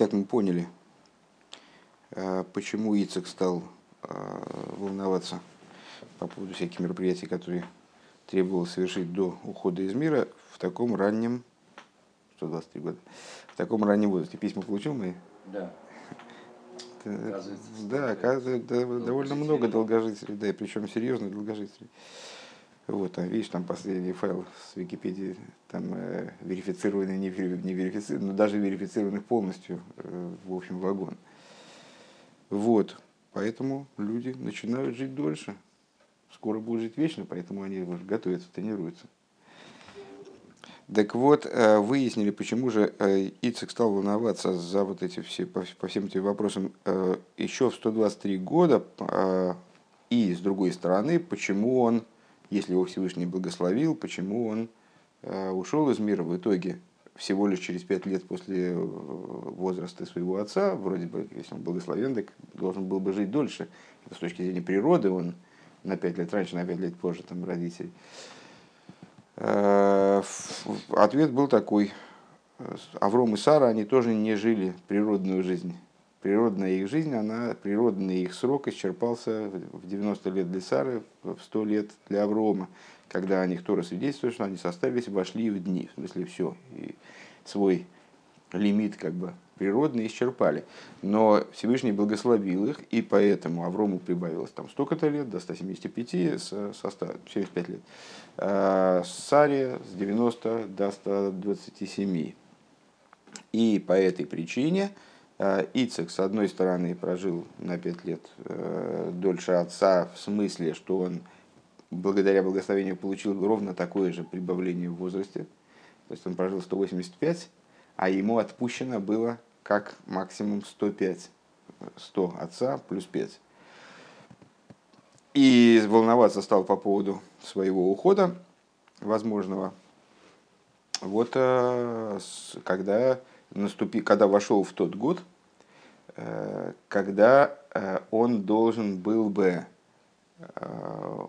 Итак, мы поняли, э, почему Ицек стал э, волноваться по поводу всяких мероприятий, которые требовалось совершить до ухода из мира в таком раннем, 123 года, в таком раннем возрасте. Письма получил мы? Да. да, оказывается, довольно много долгожителей, да, и причем серьезных долгожителей. Вот, а видишь, там последний файл с Википедии, там э, верифицированный, не, вери, не верифицированный, но даже верифицированных полностью, э, в общем, вагон. Вот, поэтому люди начинают жить дольше. Скоро будут жить вечно, поэтому они уже готовятся, тренируются. Так вот, э, выяснили, почему же э, Ицек стал волноваться за вот эти все, по, по всем этим вопросам э, еще в 123 года, и с другой стороны, почему он если его Всевышний благословил, почему он э, ушел из мира в итоге всего лишь через пять лет после э, возраста своего отца, вроде бы, если он благословен, так должен был бы жить дольше. Это с точки зрения природы он на пять лет раньше, на пять лет позже там, родителей. Э, ответ был такой. Авром и Сара, они тоже не жили природную жизнь природная их жизнь, она, природный их срок исчерпался в 90 лет для Сары, в 100 лет для Аврома, когда о них Тора свидетельствует, что они составились, вошли в дни, в смысле все, и свой лимит как бы природный исчерпали. Но Всевышний благословил их, и поэтому Аврому прибавилось там столько-то лет, до 175, со, со 100, 75 лет. А Саре с 90 до 127. И по этой причине Ицек, с одной стороны, прожил на пять лет э, дольше отца, в смысле, что он благодаря благословению получил ровно такое же прибавление в возрасте. То есть он прожил 185, а ему отпущено было как максимум 105. 100 отца плюс 5. И волноваться стал по поводу своего ухода возможного. Вот э, когда наступи, когда вошел в тот год, э, когда э, он должен был бы э,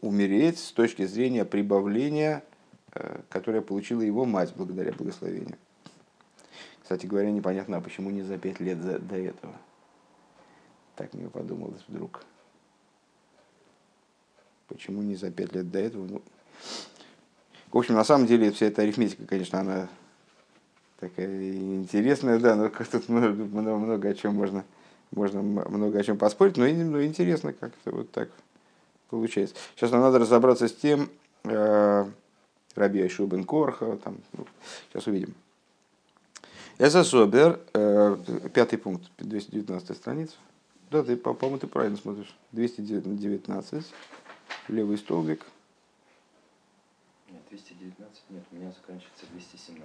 умереть с точки зрения прибавления, которое получила его мать благодаря благословению. Кстати говоря, непонятно, а почему не за пять лет до этого. Так мне подумалось вдруг. Почему не за пять лет до этого? Ну, в общем, на самом деле, вся эта арифметика, конечно, она такая интересная, да, но тут много, много, много о чем можно, можно много о чем поспорить, но, но интересно, как это вот так получается. Сейчас нам надо разобраться с тем, э, Раби Айшу бен Корха, там, ну, сейчас увидим. Эса Собер, э, пятый пункт, 219 страница. Да, ты, по-моему, ты правильно смотришь. 219, левый столбик. Нет, 219, нет, у меня заканчивается 217.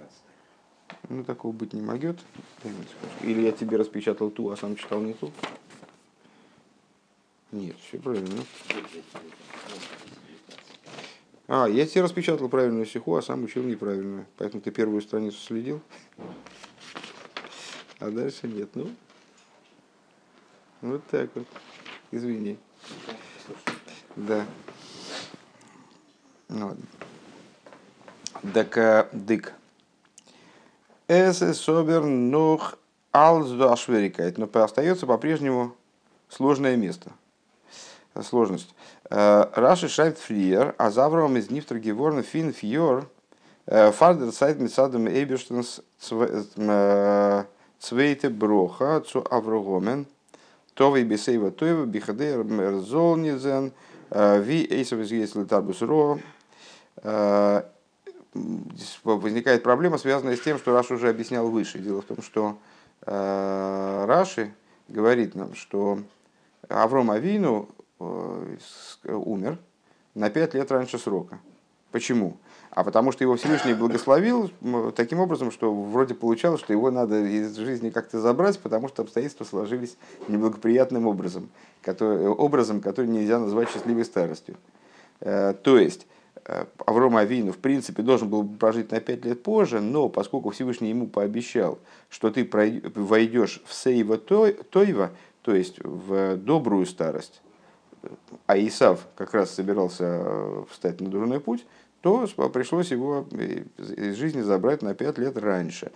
Ну, такого быть не могет. Или я тебе распечатал ту, а сам читал не ту. Нет, все правильно. А, я тебе распечатал правильную стиху, а сам учил неправильную. Поэтому ты первую страницу следил. А дальше нет. Ну, вот так вот. Извини. Да. Ну, ладно. Так, дык. Эсе собер нох алсдашверикает, но остается по-прежнему сложное место. Сложность. Э, Раши шайт фриер, а завром из нифтер геворн фин фьор, э, фардер сайт митсадом эйберштенс э, цвейте броха цу аврогомен, товый бесейва тойва бихадер мерзолнизен, ви эйсов из ро, возникает проблема, связанная с тем, что Раш уже объяснял выше. Дело в том, что э, Раши говорит нам, что Авром Авину э, умер на пять лет раньше срока. Почему? А потому что его Всевышний благословил таким образом, что вроде получалось, что его надо из жизни как-то забрать, потому что обстоятельства сложились неблагоприятным образом, который, образом, который нельзя назвать счастливой старостью. Э, то есть, Аврома Авину, в принципе, должен был прожить на пять лет позже, но поскольку Всевышний ему пообещал, что ты войдешь в Сейва Тойва, то есть в добрую старость, а Исав как раз собирался э, встать на дурной путь, то пришлось его из жизни забрать на пять лет раньше.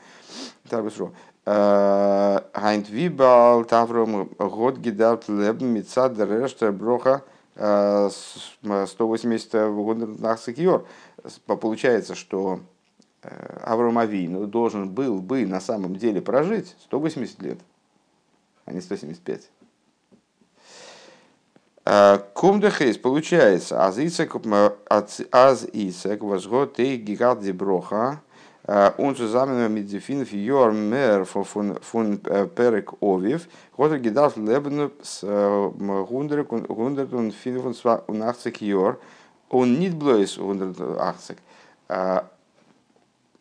Хайнт Вибал, Тавром, год гидат лебн, мецад решта 180 года Нахсакиор. Получается, что Авраам Авину должен был бы на самом деле прожить 180 лет, а не 175. Кумдехейс получается, аз Исек, аз Исек, возгод и гигат деброха, он zusammen mit den fünf Jahren mehr von, von Perek Oviv, hat er gedacht, leben с 185 Jahren und nicht bloß 180.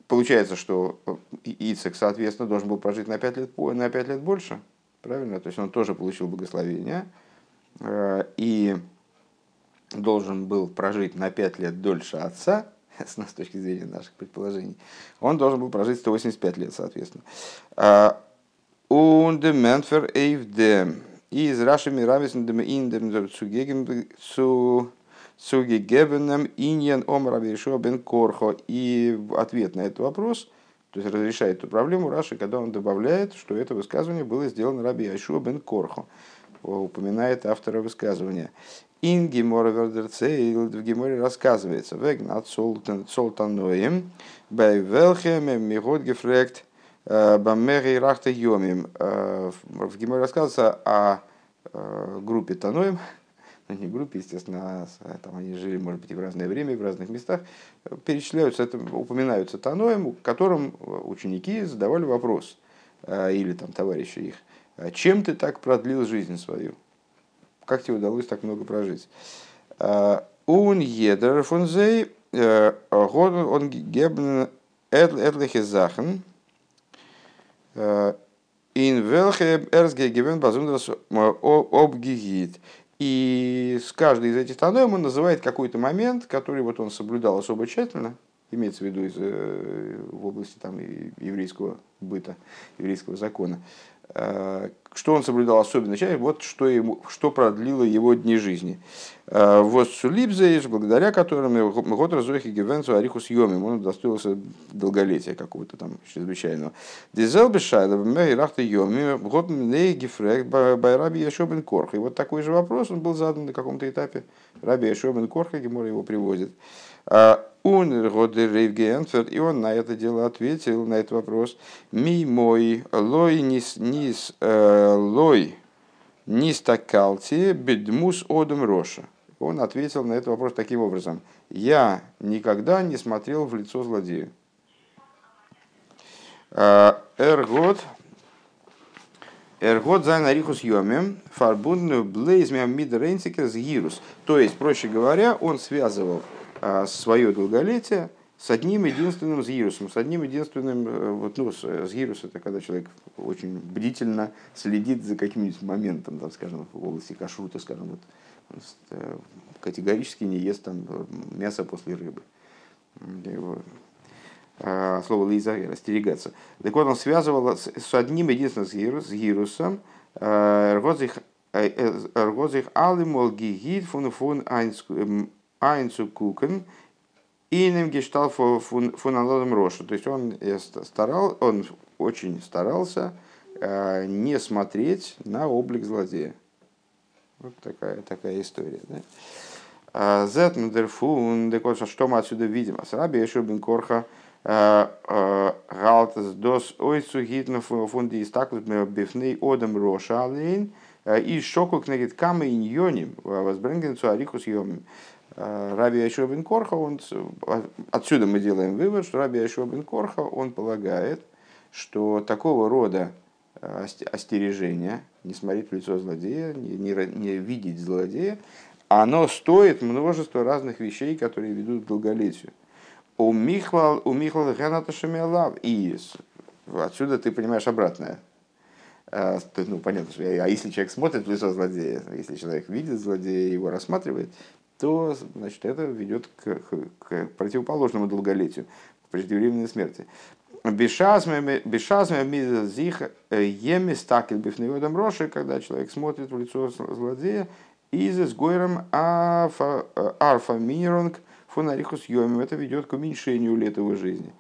Получается, что Ицек, соответственно, должен был прожить на 5 лет, на 5 лет больше. Правильно? То есть он тоже получил благословение. И должен был прожить на 5 лет дольше отца, с точки зрения наших предположений, он должен был прожить 185 лет, соответственно. Und Menfer Eivde из Раши Мирамисен Индем zu Сугегебеном Иньян Ом Рабишуа бен Корхо. И ответ на этот вопрос, то есть разрешает эту проблему Раши, когда он добавляет, что это высказывание было сделано Раби Ашуа бен Корхо. Упоминает автора высказывания. אין גמרא ווערט דערציילט в Геморе рассказывается, וועגן א צאל תנאים, ביי וועלכע מ'האט געפרעגט, э, במה הארכת ימים. Э, в Геморе рассказывается о э, группе Таноем, ну, не группе, естественно, а там они жили, может быть, и в разное время, и в разных местах, перечисляются, это, упоминаются Таноем, которым ученики задавали вопрос, или там товарищи их, чем ты так продлил жизнь свою? Как тебе удалось так много прожить? Он едер фон зей, он гебн этлихе захен, in welche erstge gewinn besonders обгигит. И с каждой из этих таноем он называет какой-то момент, который вот он соблюдал особо тщательно, имеется в виду из, э, в области там, еврейского быта, еврейского закона. Э, что он соблюдал особенно тщательно, вот что, ему, что продлило его дни жизни. Э, вот Сулибзеиш, благодаря которым год разохи Гевенцу Арихус Йомим, он удостоился долголетия какого-то там чрезвычайного. Дизел Бешайда, Рахта Йоми, год Гефрек, Байраби Яшобен Корх. И вот такой же вопрос он был задан на каком-то этапе. Раби Яшобен Корха, Гемор его приводит. Он Рейвгенферт, и он на это дело ответил, на этот вопрос. Ми мой лой нис, нис э, лой нис такалти бедмус одом роша. Он ответил на этот вопрос таким образом. Я никогда не смотрел в лицо злодею. Эргот Эргот за нарихус йомем фарбунную блейзмя мидрейнсикер гирус. То есть, проще говоря, он связывал свое долголетие с одним единственным згирусом, с одним единственным, э, вот, ну, згирус это когда человек очень бдительно следит за каким-нибудь моментом, там, скажем, в области кашрута, скажем, вот, э, категорически не ест там мясо после рыбы. Его, а, слово лиза растерегаться. Так вот, он связывал с, с одним единственным згирусом, э, эргозих алимол гигит фун фун Айнцу Кукен и нем гештал фуналодом Роша. То есть он, старал, он очень старался э, не смотреть на облик злодея. Вот такая, такая история. Да? Зетмдерфун, что мы отсюда видим? Асраби Ешубин Корха э, э, Галтас дос ойцу гитна фунди истаклус бифней одам Роша алейн и шоку кнегит камы иньоним возбренгенцу арихус йомим. Э, Раби Яшуа Корха, он, отсюда мы делаем вывод, что Раби Яшуа Корха, он полагает, что такого рода э, остережение, не смотреть в лицо злодея, не, не, не видеть злодея, оно стоит множество разных вещей, которые ведут к долголетию. У Михлал, у Михлал Ганата Шамиалав. И отсюда ты понимаешь обратное. Э, ну, понятно, что а если человек смотрит в лицо злодея, если человек видит злодея, его рассматривает, то значит, это ведет к, к противоположному долголетию, к преждевременной смерти. Бешазме зих э, емис такил бифневодом роши, когда человек смотрит в лицо злодея, из с гойром арфа миронг фонарихус йомим, это ведет к уменьшению лет его жизни.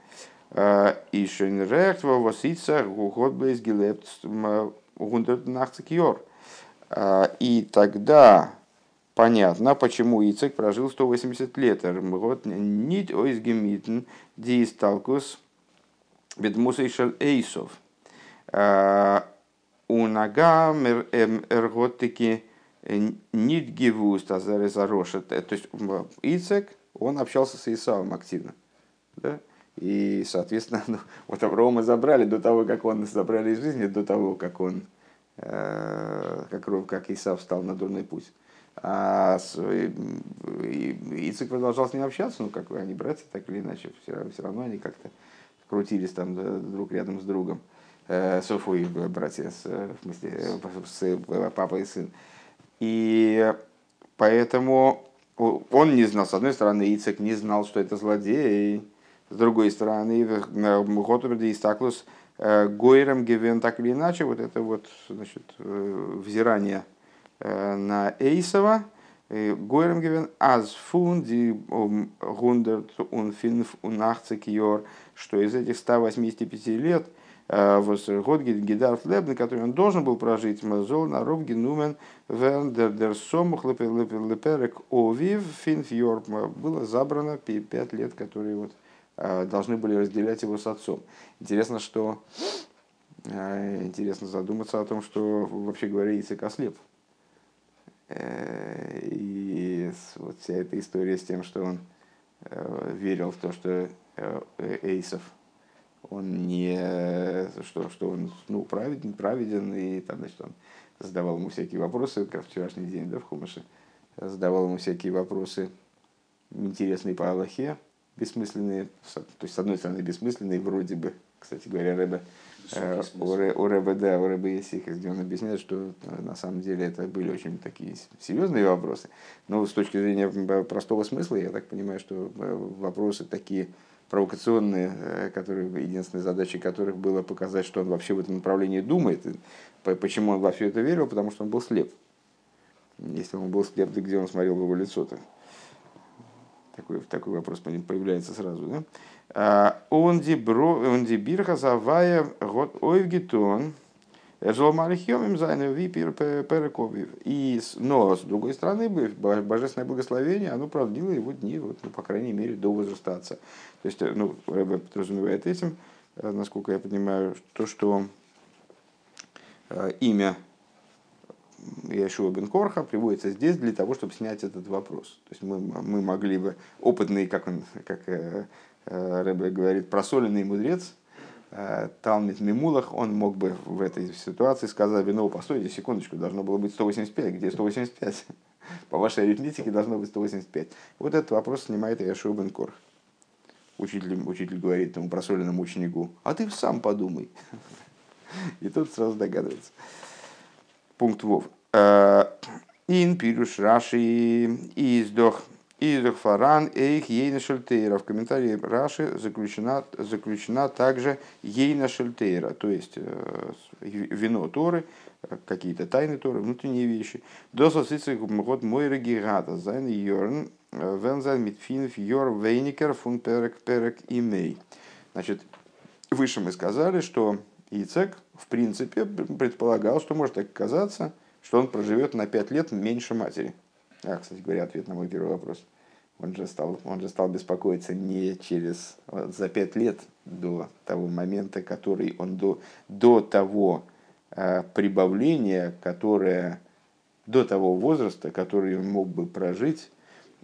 Э, и шенрект во восица год близ гилепт йор. Э, и тогда понятно, почему Ицек прожил 180 лет. Вот нит ойзгемитн диисталкус бедмусейшел эйсов. У нога эрготики нит гевуст азарезарошет. То есть Ицек, он общался с Исавом активно. Да? И, соответственно, ну, вот Аврома забрали до того, как он забрали из жизни, до того, как он, э, как, как Исав встал на дурной путь. А с, и, Ицек продолжал с ним общаться, ну, как они братья, так или иначе, все, все равно они как-то крутились там друг рядом с другом. Э, Софу и братья, с, в смысле, с, папа и сын. И поэтому он не знал, с одной стороны, Ицек не знал, что это злодей, с другой стороны, Готуберди и Стаклус э, Гойрем Гевен так или иначе, вот это вот значит, э, взирание э, на Эйсова, Гойрем Гевен аз фун ди гундерт ун финф унахцик йор, что из этих 185 лет год Гидарф Лебн, который он должен был прожить, Мазол, Наров, Генумен, Вердер, Дер Сомух, Леперек, Овив, Финфьор, было забрано 5 лет, которые вот Э, должны были разделять его с отцом. Интересно, что э, интересно задуматься о том, что вообще говоря, Ицек ослеп. Э, и вот вся эта история с тем, что он верил в то, что Эйсов, он не, что, что он ну, праведен, праведен, и там, значит, он задавал ему всякие вопросы, как вчерашний день, да, в Хумаше, задавал ему всякие вопросы интересные по Аллахе, бессмысленные, то есть, с одной стороны, бессмысленные, вроде бы, кстати говоря, Рэбе, э, у, у Рэбе, да, у Рэбе Есих, где он объясняет, что э, на самом деле это были очень такие серьезные вопросы. Но с точки зрения простого смысла, я так понимаю, что э, вопросы такие провокационные, которые, единственной задачей которых было показать, что он вообще в этом направлении думает. Почему он во все это верил? Потому что он был слеп. Если он был слеп, то где он смотрел в его лицо-то? Такой, такой вопрос появляется сразу. Да? А, он бирха завая год ойвгитон. И, но, с другой стороны, божественное благословение, оно продлило его дни, вот, ну, по крайней мере, до возраста отца. То есть, ну, Рэбе подразумевает этим, э, насколько я понимаю, то, что э, имя Яшуа бен Корха приводится здесь для того, чтобы снять этот вопрос. То есть мы, мы могли бы, опытный, как, он, как э, э, Рэбе говорит, просоленный мудрец, э, Талмит Мимулах, он мог бы в этой ситуации сказать, ну, постойте секундочку, должно было быть 185, где 185? По вашей арифметике должно быть 185. Вот этот вопрос снимает Яшуа бен Корх. Учитель, учитель говорит тому просоленному ученику, а ты сам подумай. И тот сразу догадывается пункт Вов. Э, ин пируш Раши издох издох фаран эйх ейна шельтейра. В комментарии Раши заключена, заключена также ейна шельтейра, то есть э, вино Торы, какие-то тайны Торы, внутренние вещи. До сосицы год мой регигата, зайн йорн, э, вензайн митфинов йор вейникер фун перек перек имей. Значит, выше мы сказали, что Ицек, в принципе, предполагал, что может так оказаться, что он проживет на 5 лет меньше матери. А, кстати говоря, ответ на мой первый вопрос. Он же стал, он же стал беспокоиться не через вот, за 5 лет до того момента, который он до, до того э, прибавления, которое до того возраста, который он мог бы прожить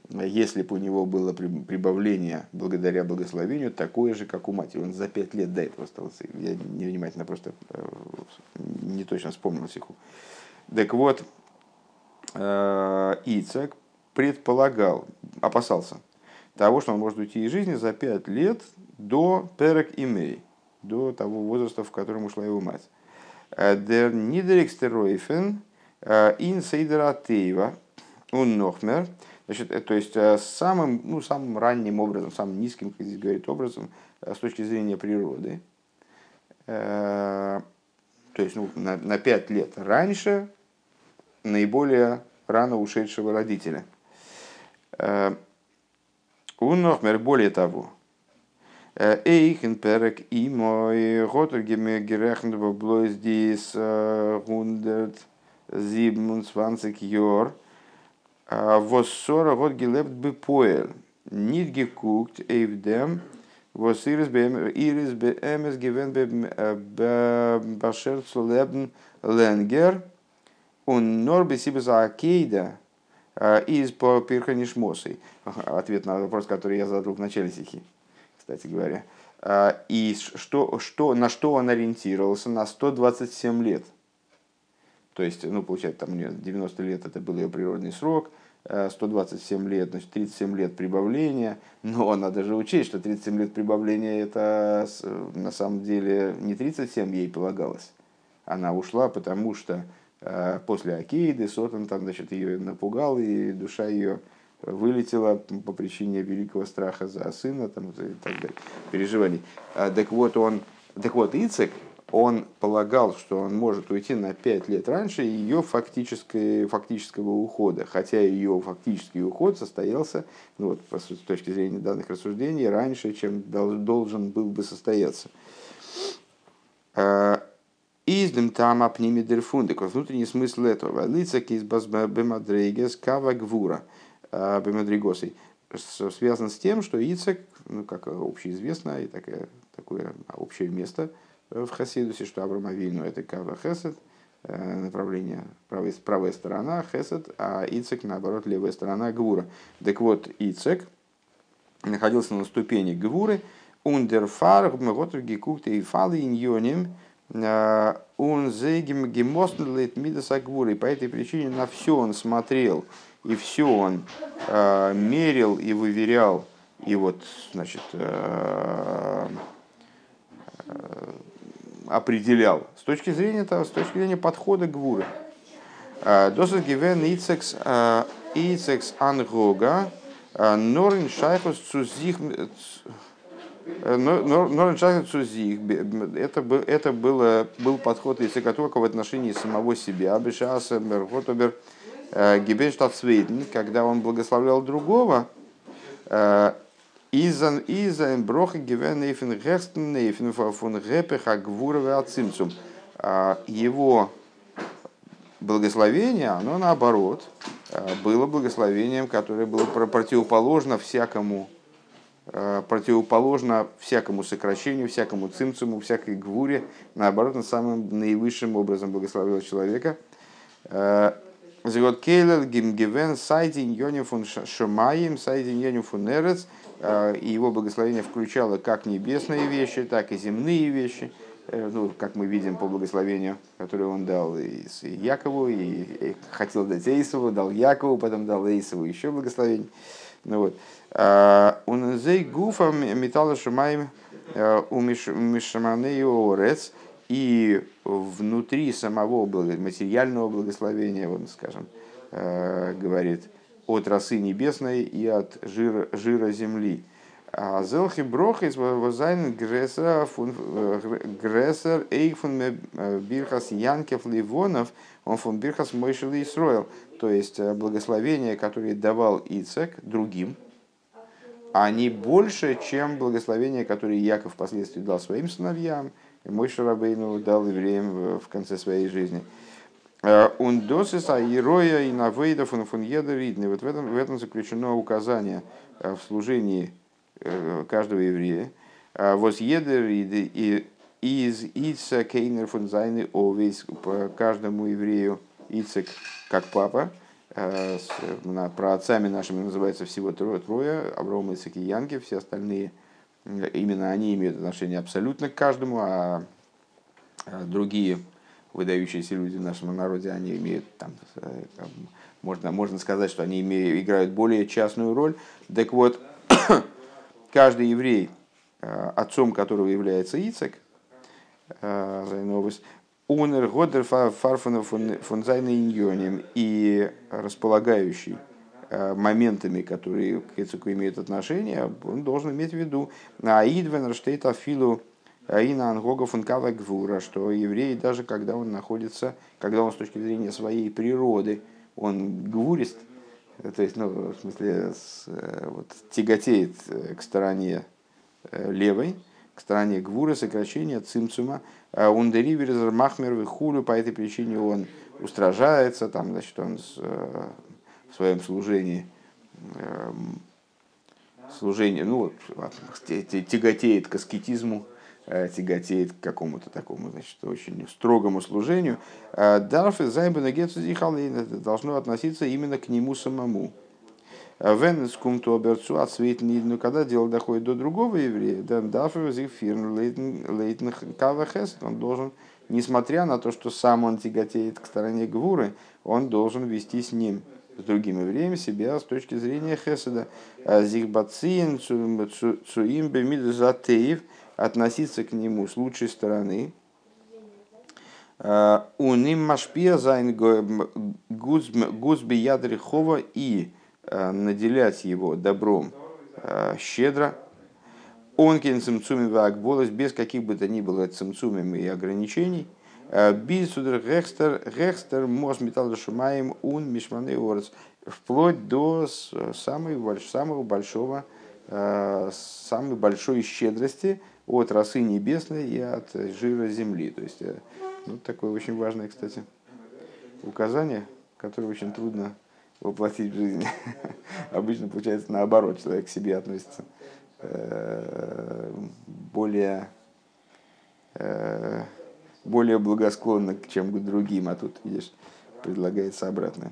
если бы у него было прибавление благодаря благословению, такое же, как у матери. Он за пять лет до этого остался. Я невнимательно просто э, не точно вспомнил сиху. Так вот, э, Ицек предполагал, опасался того, что он может уйти из жизни за пять лет до перек имей, до того возраста, в котором ушла его мать. Э, дер нидерекстеройфен инсейдератеева он нохмер – Значит, э, то есть э, самым, ну, самым ранним образом, самым низким, как здесь говорит, образом, э, с точки зрения природы, то есть ну, на, на 5 лет раньше наиболее рано ушедшего родителя. Унохмер, более того, Эйхен перек и мой готергеме герехн блойс дис гундерт зибмунсванцик йор воссора год гелепт бы поэл нит гекуkt эйвдем was iris iris be emes given be basher zu leben lenger bis sie акейда из пирханишмосой. Ответ на вопрос, который я задал в начале стихи кстати говоря. А, и что, что, на что он ориентировался? На 127 лет. То есть, ну, получается, там 90 лет это был ее природный срок, 127 а, лет, значит, 37 лет прибавления. Но надо же учесть, что 37 лет прибавления это на самом деле не 37 ей полагалось. Она ушла, потому что после Акиды Сотан там, значит, ее напугал, и душа ее вылетела по причине великого страха за сына там, и так далее, переживаний. А, так вот, он, так вот, Ицек, он полагал, что он может уйти на пять лет раньше ее фактического, фактического ухода, хотя ее фактический уход состоялся, ну вот, с точки зрения данных рассуждений, раньше, чем должен был бы состояться. Издем там апнимидерфундик, внутренний смысл этого. Лицак из базбемадрейгес кава гвура – а, Бемадригосой, связан с тем, что Ицек, ну, как общеизвестно, и такое, такое общее место в Хасидусе, что Авраам Авину это Кава Хесед, э, направление правая, правая сторона Хесед, а Ицек, наоборот, левая сторона Гвура. Так вот, Ицек находился на ступени Гвуры, Ундерфар, Гмеготер, Гекукте и Фалы Иньоним, он зейгем гемостнлет мидаса Гвуры. По этой причине на все он смотрел и все он э, мерил и выверял, и вот, значит, э, э, определял с точки зрения того, с точки зрения подхода гвуры. Досат гивен ицекс ицекс ангога Норин шайхус цузих это, был, это было, был подход Ицекатурка в отношении самого себя. Бешаса Мерхотобер Э, Гибенштадт Свейден, когда он благословлял другого, э, Изан Изан Броха Гивен Нейфен Герстен Нейфен фон Гепех Агвурове Ацимцум. Э, его благословение, оно наоборот, было благословением, которое было противоположно всякому противоположно всякому сокращению, всякому цимцуму, всякой гвуре, наоборот, он самым наивысшим образом благословил человека. Зигот Кейлер, Гимгивен, Сайдин, Йонифун Шамаем, Сайдин, Йонифун Эрец. Э, и его благословение включало как небесные вещи, так и земные вещи. Э, ну, как мы видим по благословению, которое он дал и Якову, и хотел дать Эйсову, дал Якову, потом дал Эйсову еще благословение. Ну, вот. Он зей гуфа металла шамаем у Мишаманею Орец – и внутри самого материального благословения, вот, скажем, э, говорит, от росы небесной и от жира, жира земли. А зелхи брох из возайн грессер грессер эйфун э, бирхас янкев ливонов он фон бирхас мойшел Исроил. То есть э, благословения, которые давал Ицек другим, они больше, чем благословения, которые Яков впоследствии дал своим сыновьям, мой Шарабейну дал евреям в конце своей жизни. Он досиса ироя и навейдов он фун видны. Вот в этом, в этом заключено указание э, в служении э, каждого еврея. Воз едер и из Ица Кейнер фун Зайны Овейс по каждому еврею Ицек как папа. Э, про отцами нашими называется всего трое, трое Авраам, Ицек и Янки, все остальные – именно они имеют отношение абсолютно к каждому, а, а другие выдающиеся люди в нашем народе, они имеют там, э, можно, можно сказать, что они имеют, играют более частную роль. Так вот, каждый еврей, э, отцом которого является Ицек, э, Унер Годер Фарфана фон Зайна и располагающий Э, моментами, которые к Ицеку имеют отношение, он должен иметь в виду Аидвен Раштейт Афилу Аина Ангога Функава Гвура, что еврей, даже когда он находится, когда он с точки зрения своей природы, он гвурист, То есть, ну, в смысле, э, вот, тяготеет э, к стороне э, левой, к стороне гвуры, сокращения цимцума. Ундериверзер махмер хулю, по этой причине он устражается, там, значит, он в своем служении эм, служение, ну, вот, тяготеет к аскетизму, Э, тяготеет к какому-то такому, значит, очень строгому служению. А Дарфы зайбена должно относиться именно к нему самому. А Венескум то оберцу отсветнит, но когда дело доходит до другого еврея, он должен, несмотря на то, что сам он тяготеет к стороне Гвуры, он должен вести с ним с другим евреем себя с точки зрения Хеседа. А Зихбациин цуим бемидзатеев – относиться к нему с лучшей стороны. А, у ним машпия зайн гузби ядрихова и а, наделять его добром а, щедро. Онкин цимцуми вагболос без каких бы то ни было цимцумим и ограничений. Бисудер гехстер гехстер мос металл шумаем ун мишманы вплоть до самого, самого большого самой большой щедрости от росы небесной и от жира земли. То есть, э, ну, такое очень важное, кстати, указание, которое очень трудно воплотить в жизнь. Обычно получается наоборот, человек к себе относится э, более, э, более благосклонно, чем к другим, а тут, видишь, предлагается обратное.